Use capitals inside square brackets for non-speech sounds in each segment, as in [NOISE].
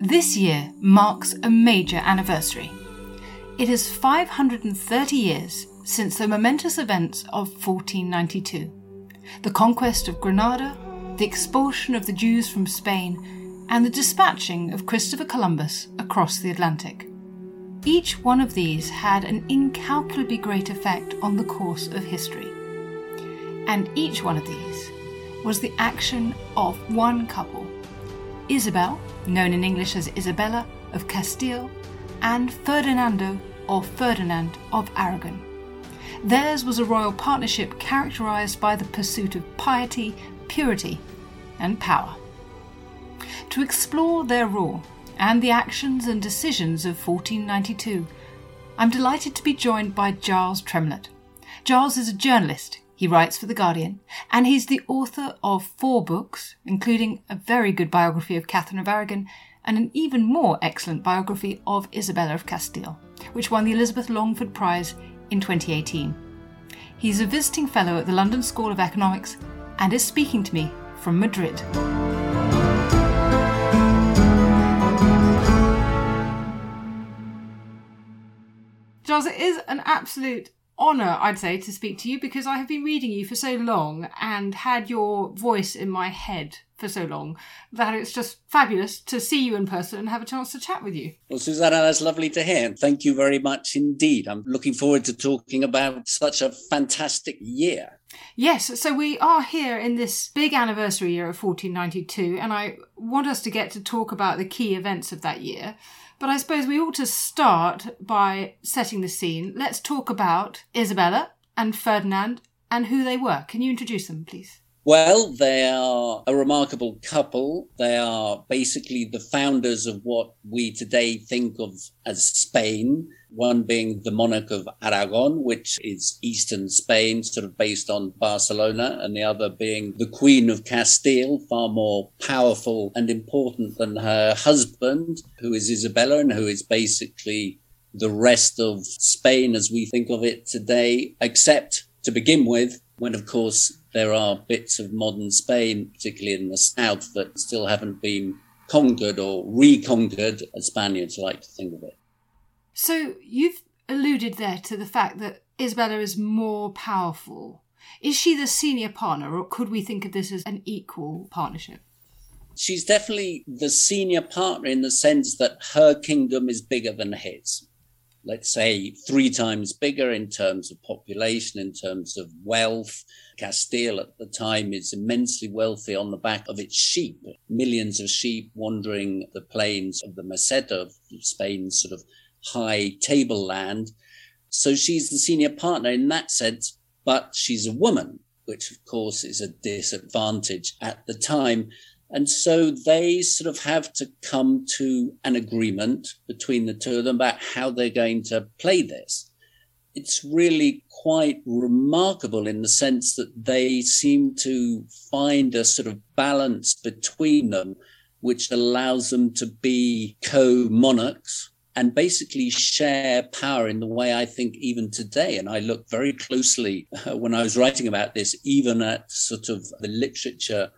This year marks a major anniversary. It is 530 years since the momentous events of 1492 the conquest of Granada, the expulsion of the Jews from Spain, and the dispatching of Christopher Columbus across the Atlantic. Each one of these had an incalculably great effect on the course of history. And each one of these was the action of one couple Isabel, known in English as Isabella of Castile, and Ferdinando or Ferdinand of Aragon. Theirs was a royal partnership characterized by the pursuit of piety, purity, and power. To explore their rule and the actions and decisions of 1492, I'm delighted to be joined by Giles Tremlett. Giles is a journalist. He writes for The Guardian, and he's the author of four books, including a very good biography of Catherine of Aragon and an even more excellent biography of Isabella of Castile, which won the Elizabeth Longford Prize in 2018. He's a visiting fellow at the London School of Economics and is speaking to me from Madrid. Giles, it is an absolute honour, I'd say, to speak to you because I have been reading you for so long and had your voice in my head for so long that it's just fabulous to see you in person and have a chance to chat with you. Well, Suzannah, that's lovely to hear. Thank you very much indeed. I'm looking forward to talking about such a fantastic year. Yes, so we are here in this big anniversary year of 1492, and I want us to get to talk about the key events of that year. But I suppose we ought to start by setting the scene. Let's talk about Isabella and Ferdinand and who they were. Can you introduce them, please? Well, they are a remarkable couple. They are basically the founders of what we today think of as Spain, one being the monarch of Aragon, which is eastern Spain, sort of based on Barcelona, and the other being the Queen of Castile, far more powerful and important than her husband, who is Isabella, and who is basically the rest of Spain as we think of it today, except to begin with, when of course there are bits of modern Spain, particularly in the south, that still haven't been conquered or reconquered, as Spaniards like to think of it. So you've alluded there to the fact that Isabella is more powerful. Is she the senior partner, or could we think of this as an equal partnership? She's definitely the senior partner in the sense that her kingdom is bigger than his. Let's say three times bigger in terms of population, in terms of wealth. Castile at the time is immensely wealthy on the back of its sheep, millions of sheep wandering the plains of the Meseta of Spain's sort of high tableland. So she's the senior partner in that sense, but she's a woman, which of course is a disadvantage at the time. And so they sort of have to come to an agreement between the two of them about how they're going to play this. It's really quite remarkable in the sense that they seem to find a sort of balance between them, which allows them to be co monarchs and basically share power in the way I think even today. And I look very closely uh, when I was writing about this, even at sort of the literature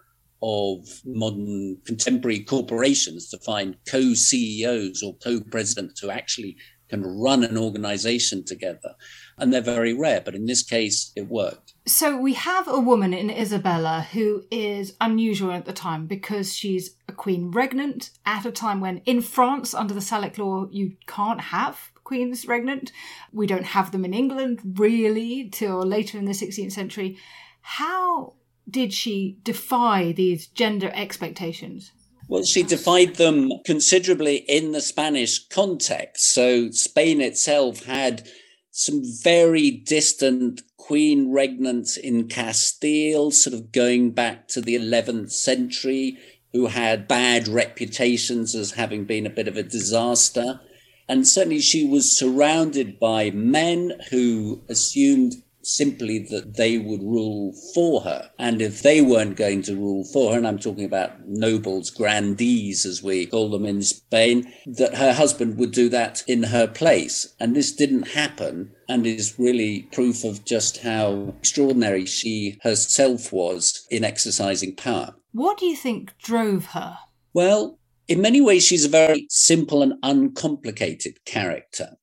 of modern contemporary corporations to find co CEOs or co presidents who actually can run an organization together. And they're very rare, but in this case, it worked. So we have a woman in Isabella who is unusual at the time because she's a queen regnant at a time when in France, under the Salic law, you can't have queens regnant. We don't have them in England really till later in the 16th century. How did she defy these gender expectations? Well, she defied them considerably in the Spanish context. So Spain itself had some very distant queen regnants in Castile, sort of going back to the 11th century, who had bad reputations as having been a bit of a disaster. And certainly she was surrounded by men who assumed simply that they would rule for her. And if they weren't going to rule for her, and I'm talking about nobles, grandees, as we call them in Spain, that her husband would do that in her place. And this didn't happen and is really proof of just how extraordinary she herself was in exercising power. What do you think drove her? Well, in many ways, she's a very simple and uncomplicated character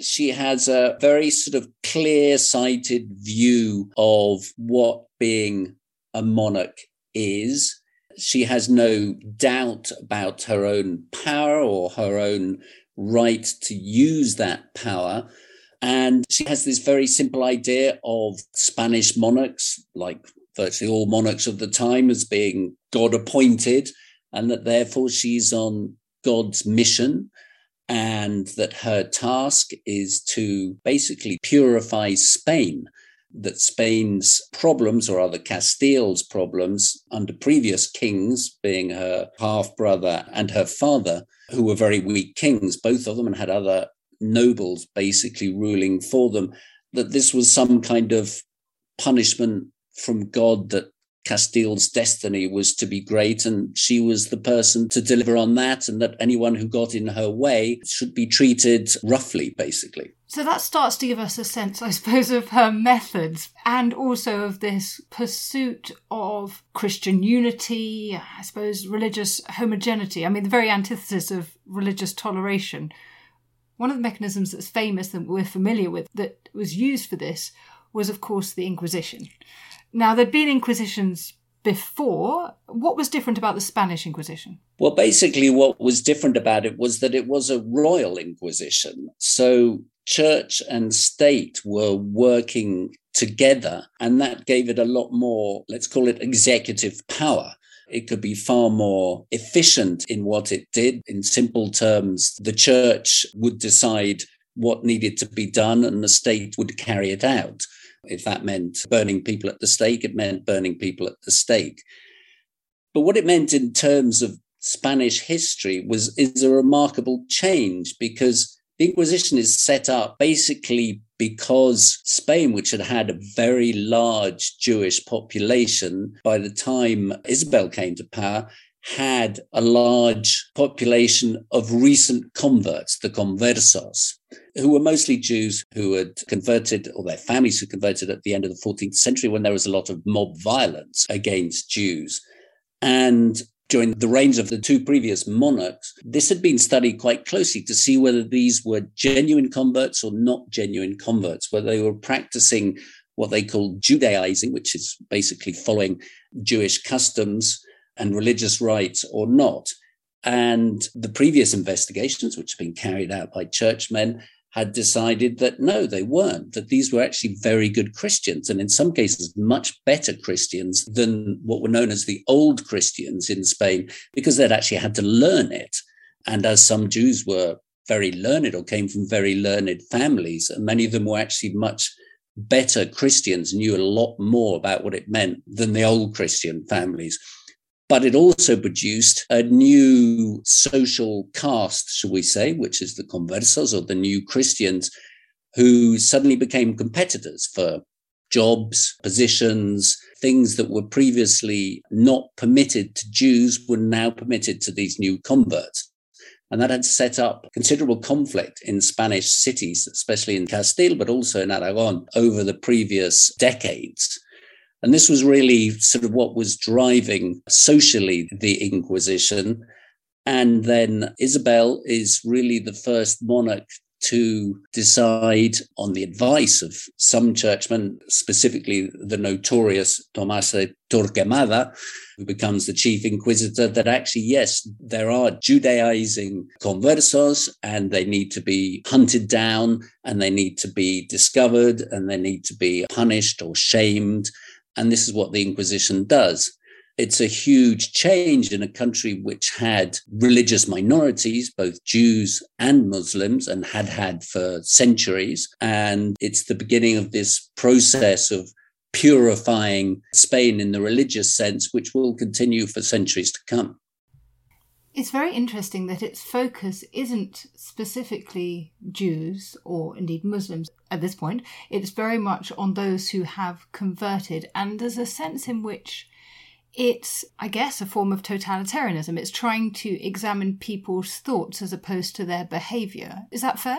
she has a very sort of clear sighted view of what being a monarch is. She has no doubt about her own power or her own right to use that power. And she has this very simple idea of Spanish monarchs, like virtually all monarchs of the time, as being God appointed, and that therefore she's on God's mission and that her task is to basically purify Spain. That Spain's problems, or rather Castile's problems, under previous kings, being her half brother and her father, who were very weak kings, both of them, and had other nobles basically ruling for them, that this was some kind of punishment from God that Castile's destiny was to be great, and she was the person to deliver on that, and that anyone who got in her way should be treated roughly, basically. So that starts to give us a sense, I suppose, of her methods and also of this pursuit of Christian unity, I suppose, religious homogeneity. I mean, the very antithesis of religious toleration. One of the mechanisms that's famous that we're familiar with that was used for this was, of course, the Inquisition. Now, there'd been inquisitions before. What was different about the Spanish Inquisition? Well, basically, what was different about it was that it was a royal inquisition. So, church and state were working together, and that gave it a lot more, let's call it executive power. It could be far more efficient in what it did. In simple terms, the church would decide what needed to be done, and the state would carry it out. If that meant burning people at the stake, it meant burning people at the stake. But what it meant in terms of Spanish history was is a remarkable change because the Inquisition is set up basically because Spain, which had had a very large Jewish population by the time Isabel came to power, had a large population of recent converts, the conversos, who were mostly Jews who had converted, or their families who converted at the end of the 14th century when there was a lot of mob violence against Jews. And during the reigns of the two previous monarchs, this had been studied quite closely to see whether these were genuine converts or not genuine converts, whether they were practicing what they called Judaizing, which is basically following Jewish customs and religious rites or not. And the previous investigations, which have been carried out by churchmen, had decided that no, they weren't, that these were actually very good Christians, and in some cases, much better Christians than what were known as the old Christians in Spain, because they'd actually had to learn it. And as some Jews were very learned or came from very learned families, and many of them were actually much better Christians, knew a lot more about what it meant than the old Christian families but it also produced a new social caste, shall we say, which is the conversos or the new Christians, who suddenly became competitors for jobs, positions, things that were previously not permitted to Jews were now permitted to these new converts. And that had set up considerable conflict in Spanish cities, especially in Castile, but also in Aragon over the previous decades. And this was really sort of what was driving socially the Inquisition. And then Isabel is really the first monarch to decide on the advice of some churchmen, specifically the notorious Tomás Torquemada, who becomes the chief inquisitor, that actually, yes, there are Judaizing conversos and they need to be hunted down and they need to be discovered and they need to be punished or shamed. And this is what the Inquisition does it's a huge change in a country which had religious minorities, both Jews and Muslims, and had had for centuries. And it's the beginning of this process of purifying Spain in the religious sense, which will continue for centuries to come. It's very interesting that its focus isn't specifically Jews or indeed Muslims at this point. It's very much on those who have converted. And there's a sense in which it's, I guess, a form of totalitarianism. It's trying to examine people's thoughts as opposed to their behavior. Is that fair?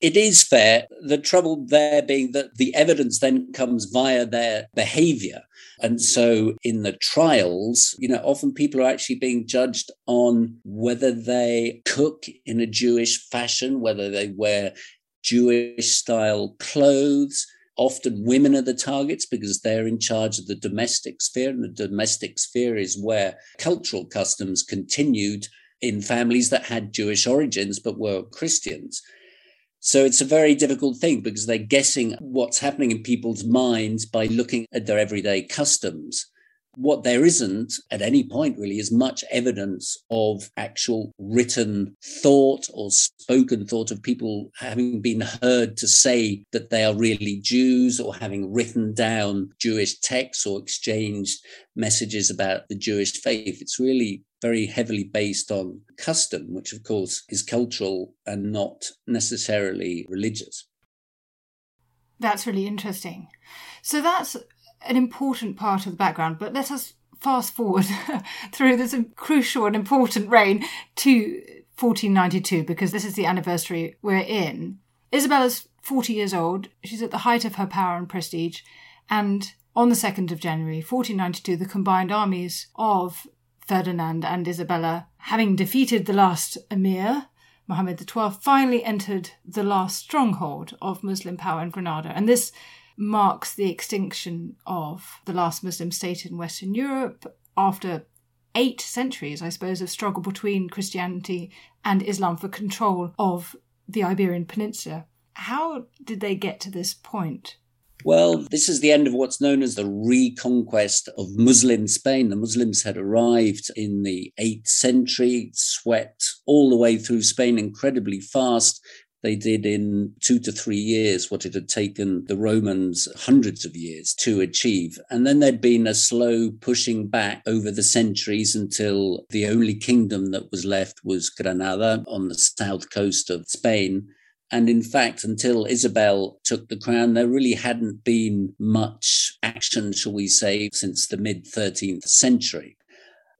It is fair. The trouble there being that the evidence then comes via their behavior. And so in the trials, you know, often people are actually being judged on whether they cook in a Jewish fashion, whether they wear Jewish style clothes, Often women are the targets because they're in charge of the domestic sphere, and the domestic sphere is where cultural customs continued in families that had Jewish origins but were Christians. So it's a very difficult thing because they're guessing what's happening in people's minds by looking at their everyday customs. What there isn't at any point really is much evidence of actual written thought or spoken thought of people having been heard to say that they are really Jews or having written down Jewish texts or exchanged messages about the Jewish faith. It's really very heavily based on custom, which of course is cultural and not necessarily religious. That's really interesting. So that's an important part of the background, but let us fast forward [LAUGHS] through this crucial and important reign to 1492 because this is the anniversary we're in. Isabella's 40 years old, she's at the height of her power and prestige, and on the 2nd of January 1492, the combined armies of Ferdinand and Isabella, having defeated the last emir, Mohammed XII, finally entered the last stronghold of Muslim power in Granada. And this marks the extinction of the last Muslim state in Western Europe after eight centuries, I suppose, of struggle between Christianity and Islam for control of the Iberian Peninsula. How did they get to this point? Well, this is the end of what's known as the reconquest of Muslim Spain. The Muslims had arrived in the 8th century, swept all the way through Spain incredibly fast, they did in two to three years what it had taken the Romans hundreds of years to achieve. And then there'd been a slow pushing back over the centuries until the only kingdom that was left was Granada on the south coast of Spain. And in fact, until Isabel took the crown, there really hadn't been much action, shall we say, since the mid 13th century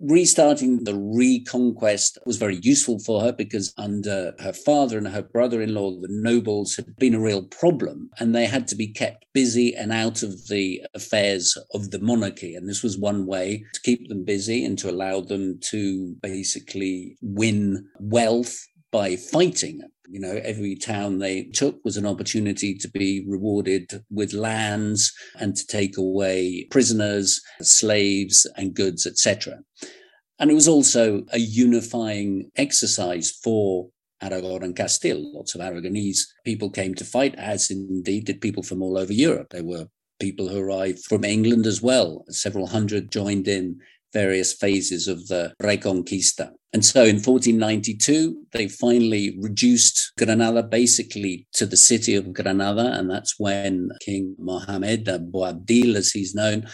restarting the reconquest was very useful for her because under her father and her brother in law, the nobles had been a real problem and they had to be kept busy and out of the affairs of the monarchy. And this was one way to keep them busy and to allow them to basically win wealth by fighting. You know, every town they took was an opportunity to be rewarded with lands and to take away prisoners, slaves, and goods, etc. And it was also a unifying exercise for Aragon and Castile. Lots of Aragonese people came to fight, as indeed did people from all over Europe. There were people who arrived from England as well. Several hundred joined in various phases of the Reconquista. And so in 1492, they finally reduced Granada basically to the city of Granada. And that's when King Mohammed Boabdil, as he's known,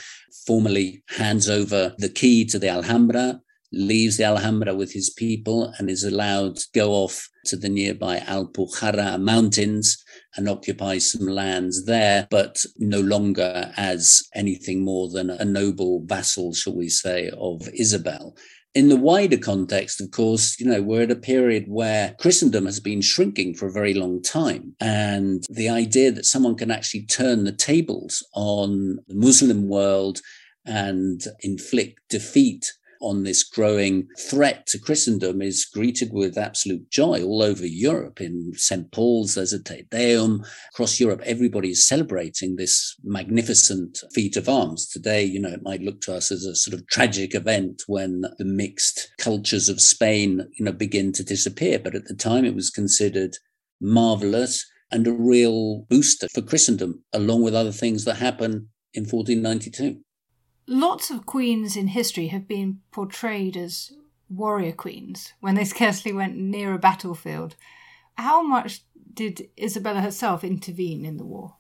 formally hands over the key to the Alhambra, leaves the Alhambra with his people and is allowed to go off to the nearby Alpujarra mountains and occupy some lands there, but no longer as anything more than a noble vassal, shall we say, of Isabel. In the wider context, of course, you know, we're at a period where Christendom has been shrinking for a very long time. And the idea that someone can actually turn the tables on the Muslim world and inflict defeat on this growing threat to Christendom is greeted with absolute joy all over Europe. In St. Paul's, there's a Te Deum. Across Europe, everybody is celebrating this magnificent feat of arms. Today, you know, it might look to us as a sort of tragic event when the mixed cultures of Spain, you know, begin to disappear. But at the time, it was considered marvelous and a real booster for Christendom, along with other things that happen in 1492. Lots of queens in history have been portrayed as warrior queens when they [LAUGHS] scarcely went near a battlefield. How much did Isabella herself intervene in the war?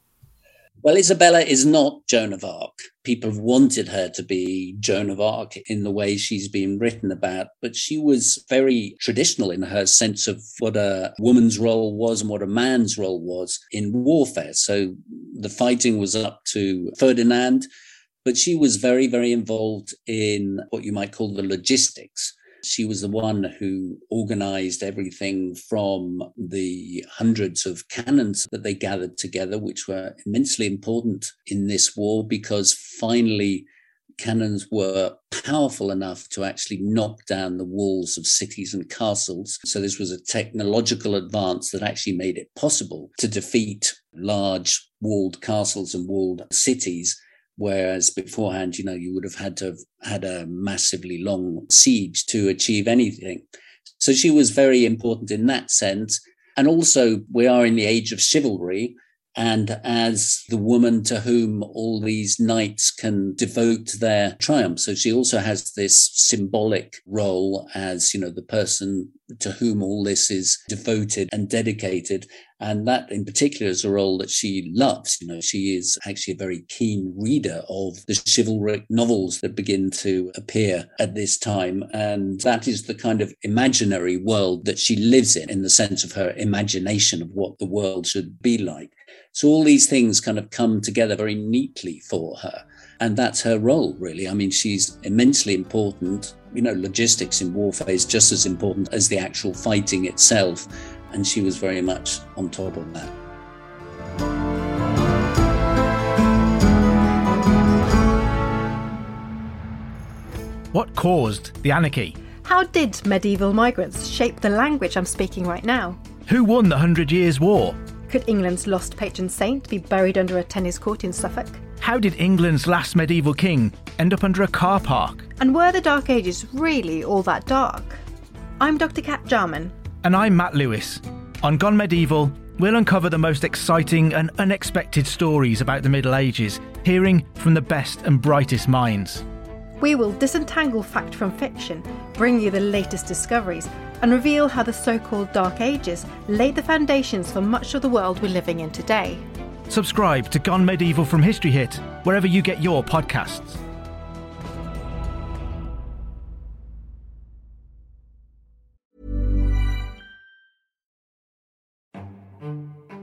Well, Isabella is not Joan of Arc. People have wanted her to be Joan of Arc in the way she's been written about, but she was very traditional in her sense of what a woman's role was and what a man's role was in warfare. So the fighting was up to Ferdinand, but she was very, very involved in what you might call the logistics. She was the one who organized everything from the hundreds of cannons that they gathered together, which were immensely important in this war because finally cannons were powerful enough to actually knock down the walls of cities and castles. So, this was a technological advance that actually made it possible to defeat large walled castles and walled cities Whereas beforehand, you know, you would have had to have had a massively long siege to achieve anything. So she was very important in that sense. And also, we are in the age of chivalry and as the woman to whom all these knights can devote their triumph. So she also has this symbolic role as, you know, the person to whom all this is devoted and dedicated. And that in particular is a role that she loves. You know, she is actually a very keen reader of the chivalric novels that begin to appear at this time. And that is the kind of imaginary world that she lives in, in the sense of her imagination of what the world should be like. So all these things kind of come together very neatly for her. And that's her role, really. I mean, she's immensely important. You know, logistics in warfare is just as important as the actual fighting itself. And she was very much on top of that. What caused the anarchy? How did medieval migrants shape the language I'm speaking right now? Who won the Hundred Years' War? Could England's lost patron saint be buried under a tennis court in Suffolk? How did England's last medieval king end up under a car park? And were the Dark Ages really all that dark? I'm Dr. Cat Jarman. And I'm Matt Lewis. On Gone Medieval, we'll uncover the most exciting and unexpected stories about the Middle Ages, hearing from the best and brightest minds. We will disentangle fact from fiction, bring you the latest discoveries, and reveal how the so called Dark Ages laid the foundations for much of the world we're living in today. Subscribe to Gone Medieval from History Hit, wherever you get your podcasts.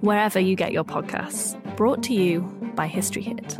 wherever you get your podcasts. Brought to you by History Hit.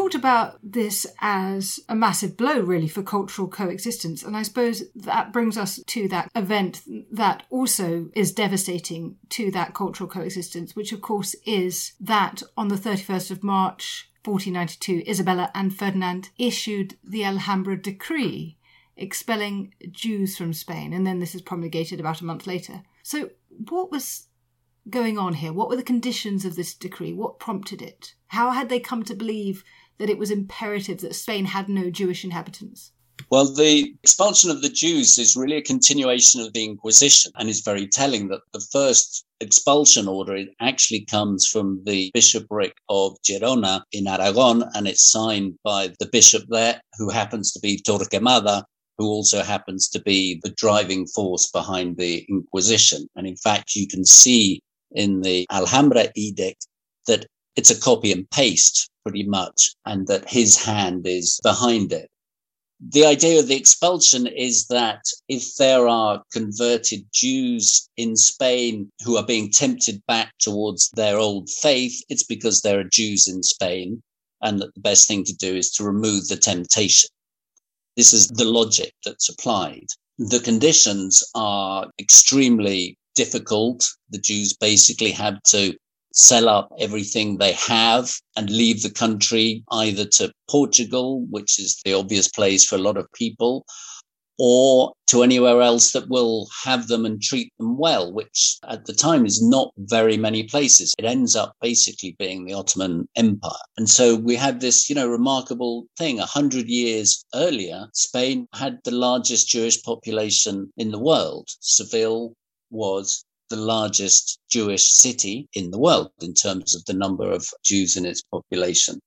Talked about this as a massive blow, really, for cultural coexistence. And I suppose that brings us to that event that also is devastating to that cultural coexistence, which, of course, is that on the 31st of March 1492, Isabella and Ferdinand issued the Alhambra Decree, expelling Jews from Spain. And then this is promulgated about a month later. So, what was going on here? What were the conditions of this decree? What prompted it? How had they come to believe that it was imperative that Spain had no Jewish inhabitants? Well, the expulsion of the Jews is really a continuation of the Inquisition and is very telling that the first expulsion order it actually comes from the bishopric of Girona in Aragon and it's signed by the bishop there, who happens to be Torquemada, who also happens to be the driving force behind the Inquisition. And in fact, you can see in the Alhambra Edict that it's a copy and paste pretty much, and that his hand is behind it. The idea of the expulsion is that if there are converted Jews in Spain who are being tempted back towards their old faith, it's because there are Jews in Spain, and that the best thing to do is to remove the temptation. This is the logic that's applied. The conditions are extremely difficult. The Jews basically had to sell up everything they have and leave the country either to Portugal, which is the obvious place for a lot of people, or to anywhere else that will have them and treat them well, which at the time is not very many places. It ends up basically being the Ottoman Empire. And so we had this, you know, remarkable thing. A hundred years earlier, Spain had the largest Jewish population in the world. Seville was the largest Jewish city in the world in terms of the number of Jews in its population.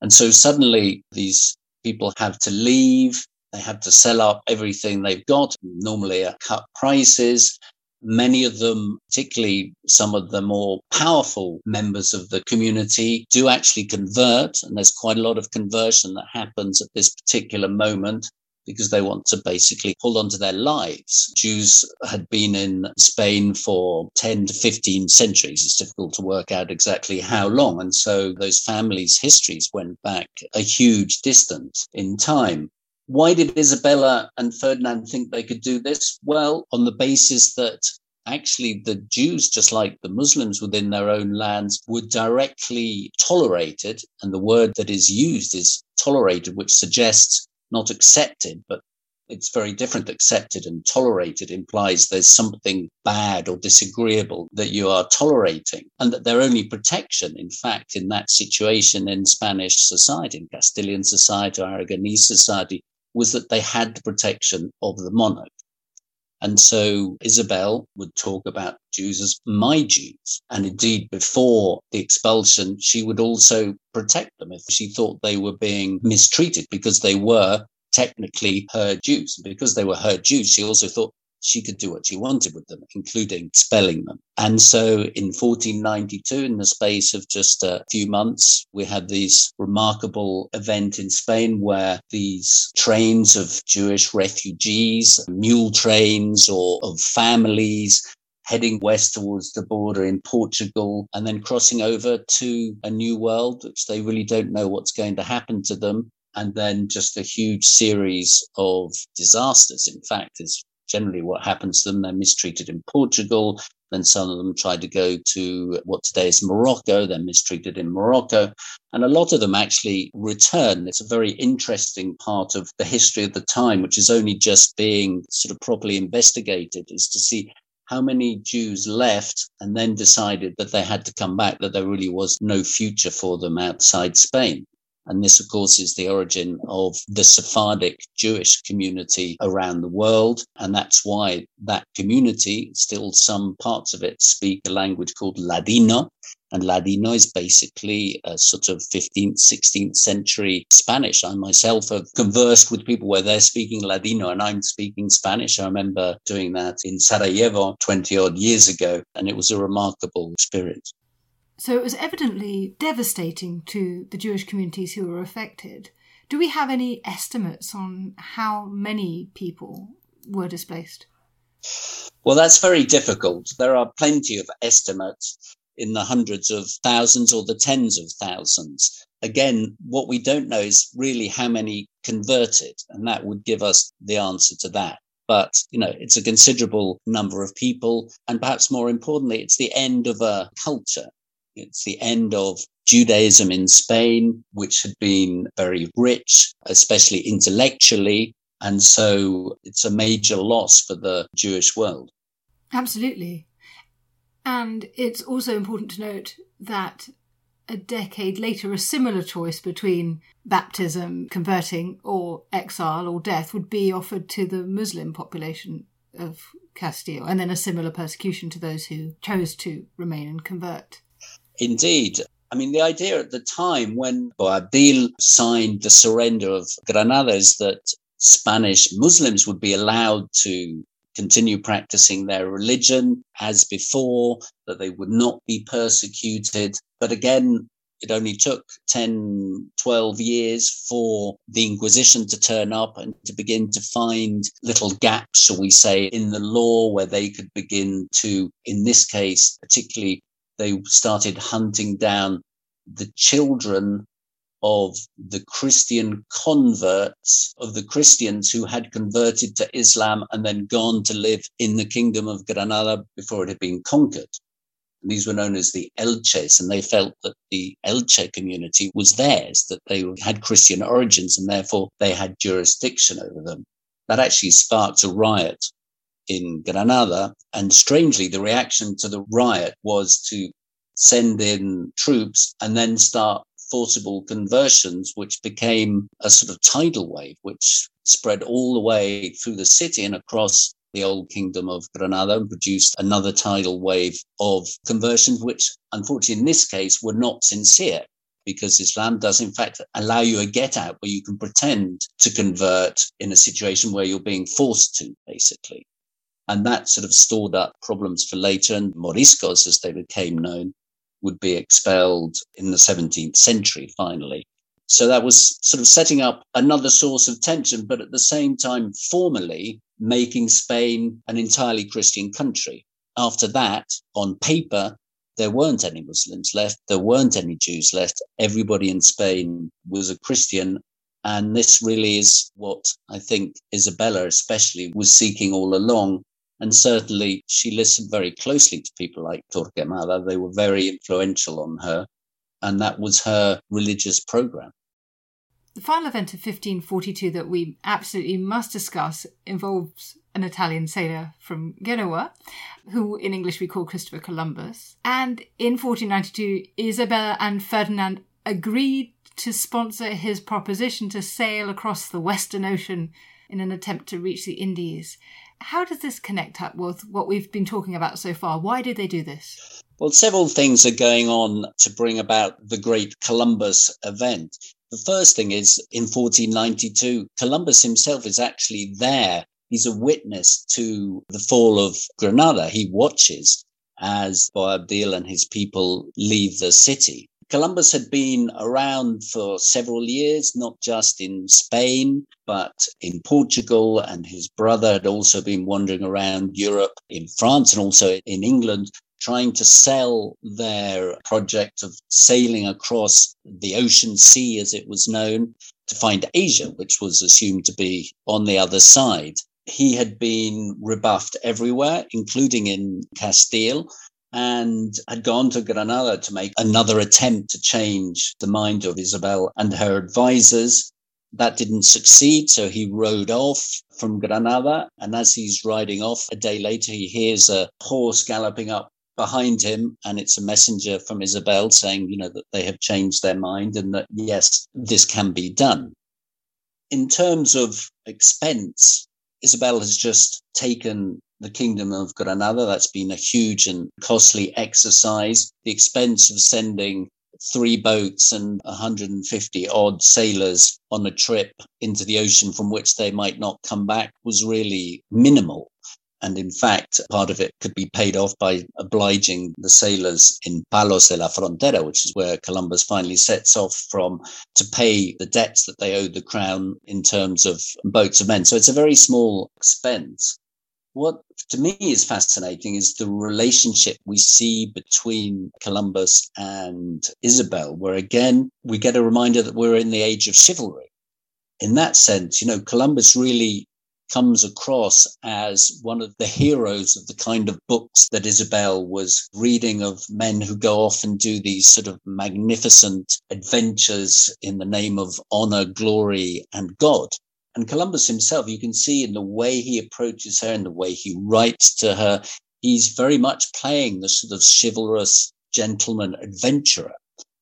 And so suddenly these people have to leave they have to sell up everything they've got, normally at cut prices. Many of them, particularly some of the more powerful members of the community, do actually convert. And there's quite a lot of conversion that happens at this particular moment because they want to basically hold on to their lives. Jews had been in Spain for 10 to 15 centuries. It's difficult to work out exactly how long. And so those families' histories went back a huge distance in time. Why did Isabella and Ferdinand think they could do this? Well, on the basis that actually the Jews, just like the Muslims within their own lands, were directly tolerated. And the word that is used is tolerated, which suggests not accepted, but it's very different. Accepted and tolerated implies there's something bad or disagreeable that you are tolerating, and that their only protection, in fact, in that situation in Spanish society, in Castilian society, Aragonese society, was that they had the protection of the monarch. And so Isabel would talk about Jews as my Jews. And indeed, before the expulsion, she would also protect them if she thought they were being mistreated because they were technically her Jews. Because they were her Jews, she also thought she could do what she wanted with them, including expelling them. And so in 1492, in the space of just a few months, we had this remarkable event in Spain where these trains of Jewish refugees, mule trains or of families, heading west towards the border in Portugal and then crossing over to a new world, which they really don't know what's going to happen to them. And then just a huge series of disasters. In fact, is generally what happens to them. They're mistreated in Portugal. Then some of them try to go to what today is Morocco. They're mistreated in Morocco. And a lot of them actually return. It's a very interesting part of the history of the time, which is only just being sort of properly investigated, is to see how many Jews left and then decided that they had to come back, that there really was no future for them outside Spain. And this, of course, is the origin of the Sephardic Jewish community around the world. And that's why that community, still some parts of it speak a language called Ladino. And Ladino is basically a sort of 15th, 16th century Spanish. I myself have conversed with people where they're speaking Ladino and I'm speaking Spanish. I remember doing that in Sarajevo 20 odd years ago, and it was a remarkable experience. So it was evidently devastating to the Jewish communities who were affected. Do we have any estimates on how many people were displaced? Well, that's very difficult. There are plenty of estimates in the hundreds of thousands or the tens of thousands. Again, what we don't know is really how many converted, and that would give us the answer to that but you know it's a considerable number of people and perhaps more importantly it's the end of a culture it's the end of Judaism in Spain, which had been very rich, especially intellectually. And so it's a major loss for the Jewish world. Absolutely. And it's also important to note that a decade later, a similar choice between baptism, converting, or exile or death would be offered to the Muslim population of Castile, and then a similar persecution to those who chose to remain and convert. Indeed. I mean, the idea at the time when Boabdil signed the surrender of Granada is that Spanish Muslims would be allowed to continue practicing their religion as before, that they would not be persecuted. But again, it only took 10, 12 years for the Inquisition to turn up and to begin to find little gaps, shall we say, in the law where they could begin to, in this case, particularly, they started hunting down the children of the Christian converts, of the Christians who had converted to Islam and then gone to live in the kingdom of Granada before it had been conquered. And these were known as the Elches, and they felt that the Elche community was theirs, that they had Christian origins, and therefore they had jurisdiction over them. That actually sparked a riot in Granada. And strangely, the reaction to the riot was to send in troops and then start forcible conversions, which became a sort of tidal wave, which spread all the way through the city and across the old kingdom of Granada and produced another tidal wave of conversions, which unfortunately in this case were not sincere because Islam does in fact allow you a get out where you can pretend to convert in a situation where you're being forced to, basically. And that sort of stored up problems for later. And Moriscos, as they became known, would be expelled in the 17th century finally. So that was sort of setting up another source of tension, but at the same time, formally making Spain an entirely Christian country. After that, on paper, there weren't any Muslims left. There weren't any Jews left. Everybody in Spain was a Christian. And this really is what I think Isabella, especially, was seeking all along and certainly she listened very closely to people like Torquemada. They were very influential on her. And that was her religious program. The final event of 1542 that we absolutely must discuss involves an Italian sailor from Genoa, who in English we call Christopher Columbus. And in 1492, Isabella and Ferdinand agreed to sponsor his proposition to sail across the Western Ocean in an attempt to reach the Indies. How does this connect up with what we've been talking about so far? Why did they do this? Well, several things are going on to bring about the great Columbus event. The first thing is in 1492, Columbus himself is actually there. He's a witness to the fall of Granada. He watches as Boabdil and his people leave the city. Columbus had been around for several years, not just in Spain, but in Portugal. And his brother had also been wandering around Europe, in France, and also in England, trying to sell their project of sailing across the ocean sea, as it was known, to find Asia, which was assumed to be on the other side. He had been rebuffed everywhere, including in Castile and had gone to Granada to make another attempt to change the mind of Isabel and her advisors. That didn't succeed, so he rode off from Granada. And as he's riding off, a day later, he hears a horse galloping up behind him, and it's a messenger from Isabel saying, you know, that they have changed their mind and that, yes, this can be done. In terms of expense, Isabel has just taken the Kingdom of Granada. That's been a huge and costly exercise. The expense of sending three boats and 150 odd sailors on a trip into the ocean from which they might not come back was really minimal. And in fact, part of it could be paid off by obliging the sailors in Palos de la Frontera, which is where Columbus finally sets off from to pay the debts that they owed the crown in terms of boats of men. So it's a very small expense. What to me is fascinating is the relationship we see between Columbus and Isabel, where again, we get a reminder that we're in the age of chivalry. In that sense, you know, Columbus really comes across as one of the heroes of the kind of books that Isabel was reading of men who go off and do these sort of magnificent adventures in the name of honor, glory, and God. And Columbus himself, you can see in the way he approaches her and the way he writes to her, he's very much playing the sort of chivalrous gentleman adventurer.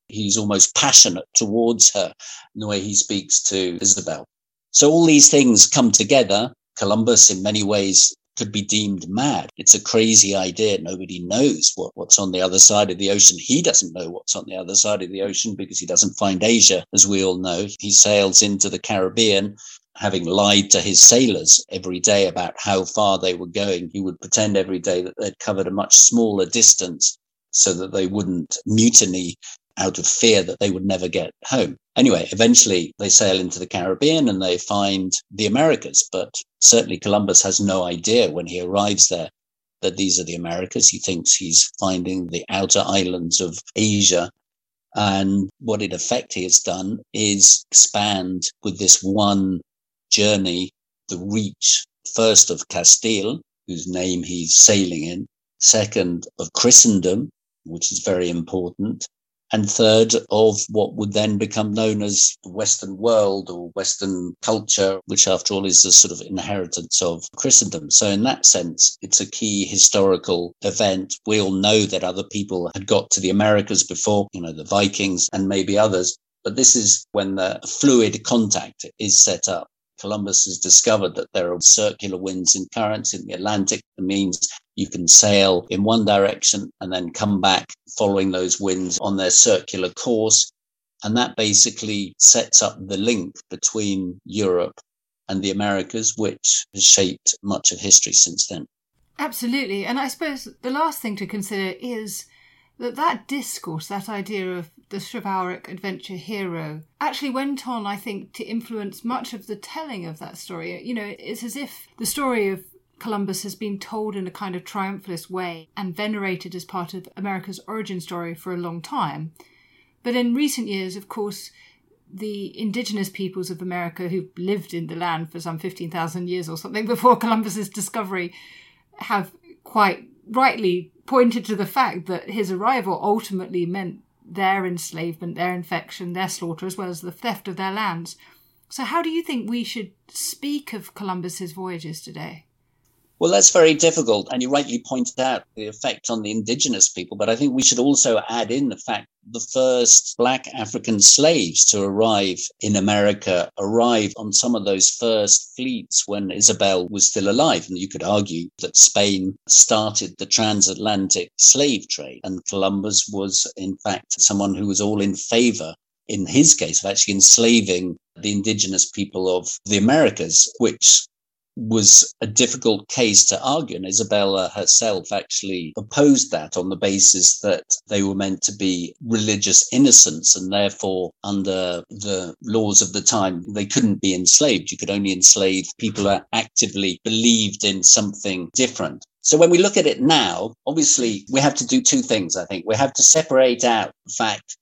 He's almost passionate towards her in the way he speaks to Isabel. So all these things come together. Columbus, in many ways, could be deemed mad. It's a crazy idea. Nobody knows what, what's on the other side of the ocean. He doesn't know what's on the other side of the ocean because he doesn't find Asia, as we all know. He sails into the Caribbean having lied to his sailors every day about how far they were going, he would pretend every day that they'd covered a much smaller distance so that they wouldn't mutiny out of fear that they would never get home. Anyway, eventually they sail into the Caribbean and they find the Americas, but certainly Columbus has no idea when he arrives there that these are the Americas. He thinks he's finding the outer islands of Asia. And what in effect he has done is expand with this one journey, the reach first of Castile, whose name he's sailing in, second of Christendom, which is very important, and third of what would then become known as the Western world or Western culture, which after all is a sort of inheritance of Christendom. So in that sense, it's a key historical event. We all know that other people had got to the Americas before, you know, the Vikings and maybe others. But this is when the fluid contact is set up. Columbus has discovered that there are circular winds and currents in the Atlantic. That means you can sail in one direction and then come back following those winds on their circular course. And that basically sets up the link between Europe and the Americas, which has shaped much of history since then. Absolutely. And I suppose the last thing to consider is that that discourse, that idea of the chivalric adventure hero, actually went on, I think, to influence much of the telling of that story. You know, it's as if the story of Columbus has been told in a kind of triumphalist way and venerated as part of America's origin story for a long time. But in recent years, of course, the indigenous peoples of America who lived in the land for some 15,000 years or something [LAUGHS] before Columbus's discovery have quite rightly pointed to the fact that his arrival ultimately meant their enslavement, their infection, their slaughter, as well as the theft of their lands. So, how do you think we should speak of Columbus's voyages today? Well, that's very difficult. And you rightly pointed out the effect on the indigenous people. But I think we should also add in the fact the first black African slaves to arrive in America arrived on some of those first fleets when Isabel was still alive. And you could argue that Spain started the transatlantic slave trade. And Columbus was, in fact, someone who was all in favor in his case of actually enslaving the indigenous people of the Americas, which was a difficult case to argue. And Isabella herself actually opposed that on the basis that they were meant to be religious innocents and therefore, under the laws of the time, they couldn't be enslaved. You could only enslave people who actively believed in something different. So when we look at it now, obviously we have to do two things, I think. We have to separate out the fact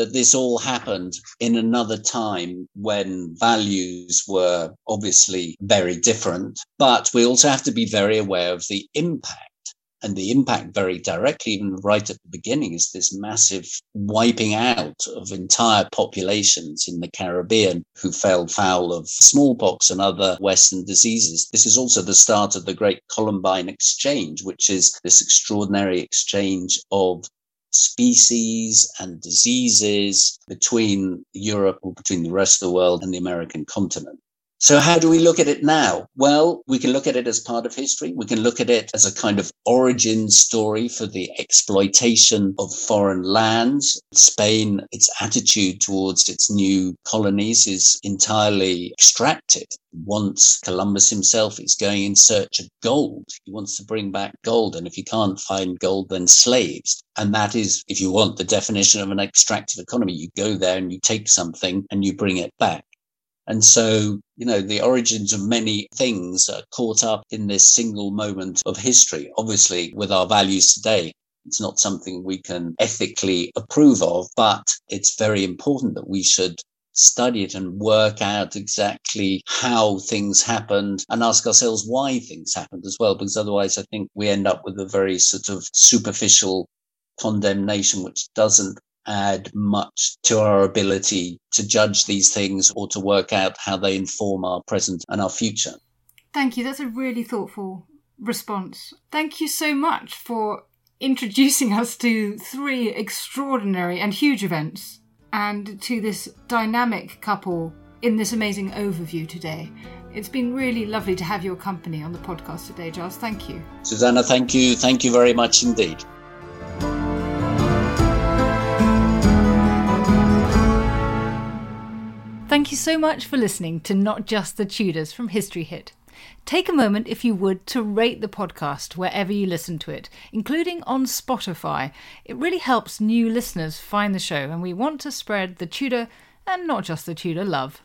that this all happened in another time when values were obviously very different. But we also have to be very aware of the impact. And the impact very directly, even right at the beginning, is this massive wiping out of entire populations in the Caribbean who fell foul of smallpox and other Western diseases. This is also the start of the Great Columbian Exchange, which is this extraordinary exchange of species and diseases between Europe or between the rest of the world and the American continent. So, how do we look at it now? Well, we can look at it as part of history. We can look at it as a kind of origin story for the exploitation of foreign lands. Spain, its attitude towards its new colonies is entirely extractive. Once Columbus himself is going in search of gold, he wants to bring back gold. And if he can't find gold, then slaves. And that is, if you want the definition of an extractive economy, you go there and you take something and you bring it back. And so, you know, the origins of many things are caught up in this single moment of history. Obviously, with our values today, it's not something we can ethically approve of, but it's very important that we should study it and work out exactly how things happened and ask ourselves why things happened as well, because otherwise I think we end up with a very sort of superficial condemnation, which doesn't add much to our ability to judge these things or to work out how they inform our present and our future. Thank you. That's a really thoughtful response. Thank you so much for introducing us to three extraordinary and huge events and to this dynamic couple in this amazing overview today. It's been really lovely to have your company on the podcast today, Giles. Thank you. Suzannah, thank you. Thank you very much indeed. Thank you so much for listening to Not Just the Tudors from History Hit. Take a moment, if you would, to rate the podcast wherever you listen to it, including on Spotify. It really helps new listeners find the show, and we want to spread the Tudor and not just the Tudor love.